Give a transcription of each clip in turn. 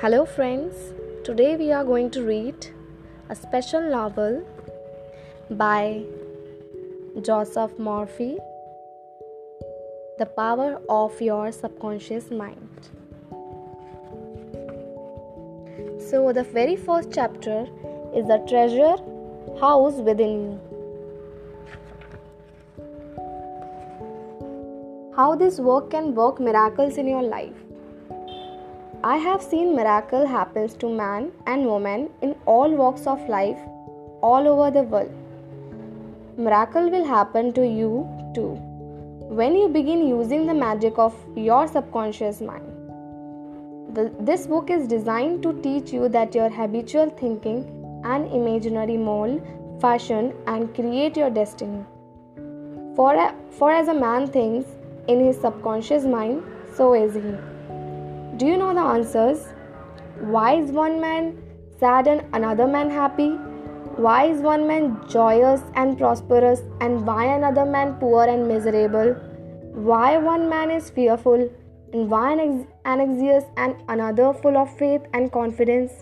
Hello, friends. Today we are going to read a special novel by Joseph Murphy The Power of Your Subconscious Mind. So, the very first chapter is the treasure house within you. How this work can work miracles in your life. I have seen miracle happens to man and woman in all walks of life all over the world. Miracle will happen to you too when you begin using the magic of your subconscious mind. The, this book is designed to teach you that your habitual thinking and imaginary mold, fashion, and create your destiny. For, for as a man thinks in his subconscious mind, so is he. Do you know the answers? Why is one man sad and another man happy? Why is one man joyous and prosperous and why another man poor and miserable? Why one man is fearful and why an anxious and another full of faith and confidence?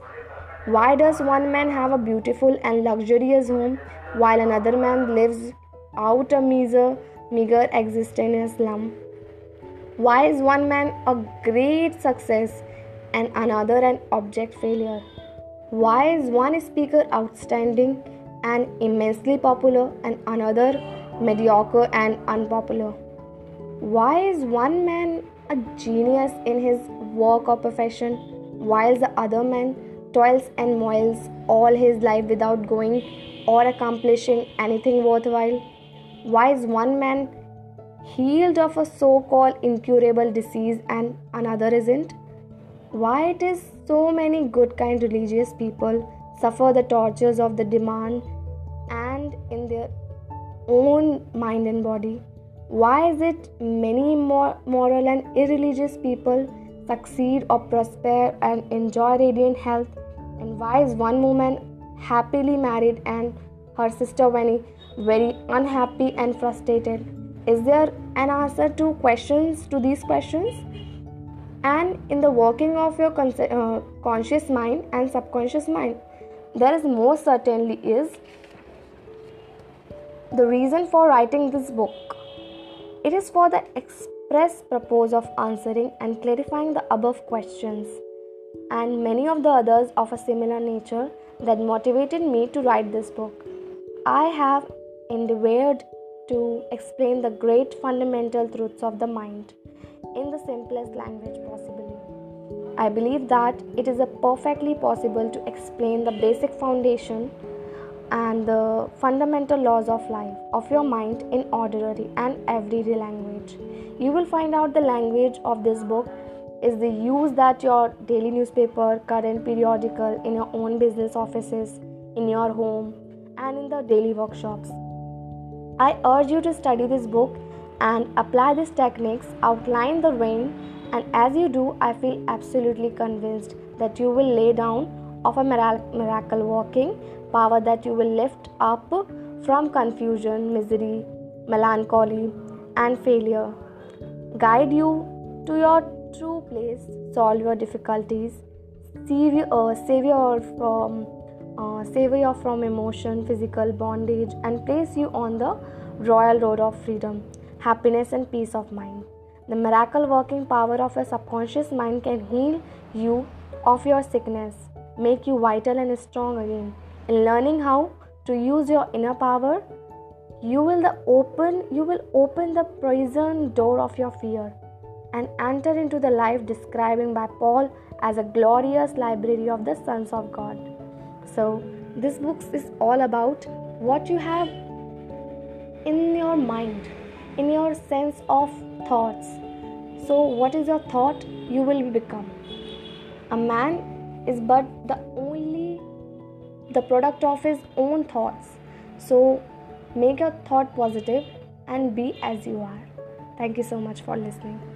Why does one man have a beautiful and luxurious home while another man lives out a meager, meager existence in a slum? Why is one man a great success and another an object failure? Why is one speaker outstanding and immensely popular and another mediocre and unpopular? Why is one man a genius in his work or profession while the other man toils and moils all his life without going or accomplishing anything worthwhile? Why is one man healed of a so called incurable disease and another isn't? Why it is so many good kind religious people suffer the tortures of the demand and in their own mind and body? Why is it many more moral and irreligious people succeed or prosper and enjoy radiant health? And why is one woman happily married and her sister very, very unhappy and frustrated? Is there an answer to questions to these questions? And in the working of your con- uh, conscious mind and subconscious mind there is most certainly is the reason for writing this book. It is for the express purpose of answering and clarifying the above questions. And many of the others of a similar nature that motivated me to write this book. I have endeavored to explain the great fundamental truths of the mind in the simplest language possible. I believe that it is perfectly possible to explain the basic foundation and the fundamental laws of life of your mind in ordinary and everyday language. You will find out the language of this book is the use that your daily newspaper, current periodical, in your own business offices, in your home, and in the daily workshops. I urge you to study this book and apply these techniques, outline the rain, and as you do, I feel absolutely convinced that you will lay down of a miracle working power that you will lift up from confusion, misery, melancholy, and failure. Guide you to your true place, solve your difficulties, save you, uh, save you from uh, save you from emotion, physical bondage, and place you on the royal road of freedom, happiness, and peace of mind. The miracle working power of your subconscious mind can heal you of your sickness, make you vital and strong again. In learning how to use your inner power, you will the open you will open the prison door of your fear and enter into the life describing by Paul as a glorious library of the sons of God. So, this book is all about what you have in your mind, in your sense of thoughts. So, what is your thought, you will become. A man is but the only the product of his own thoughts. So, make your thought positive and be as you are. Thank you so much for listening.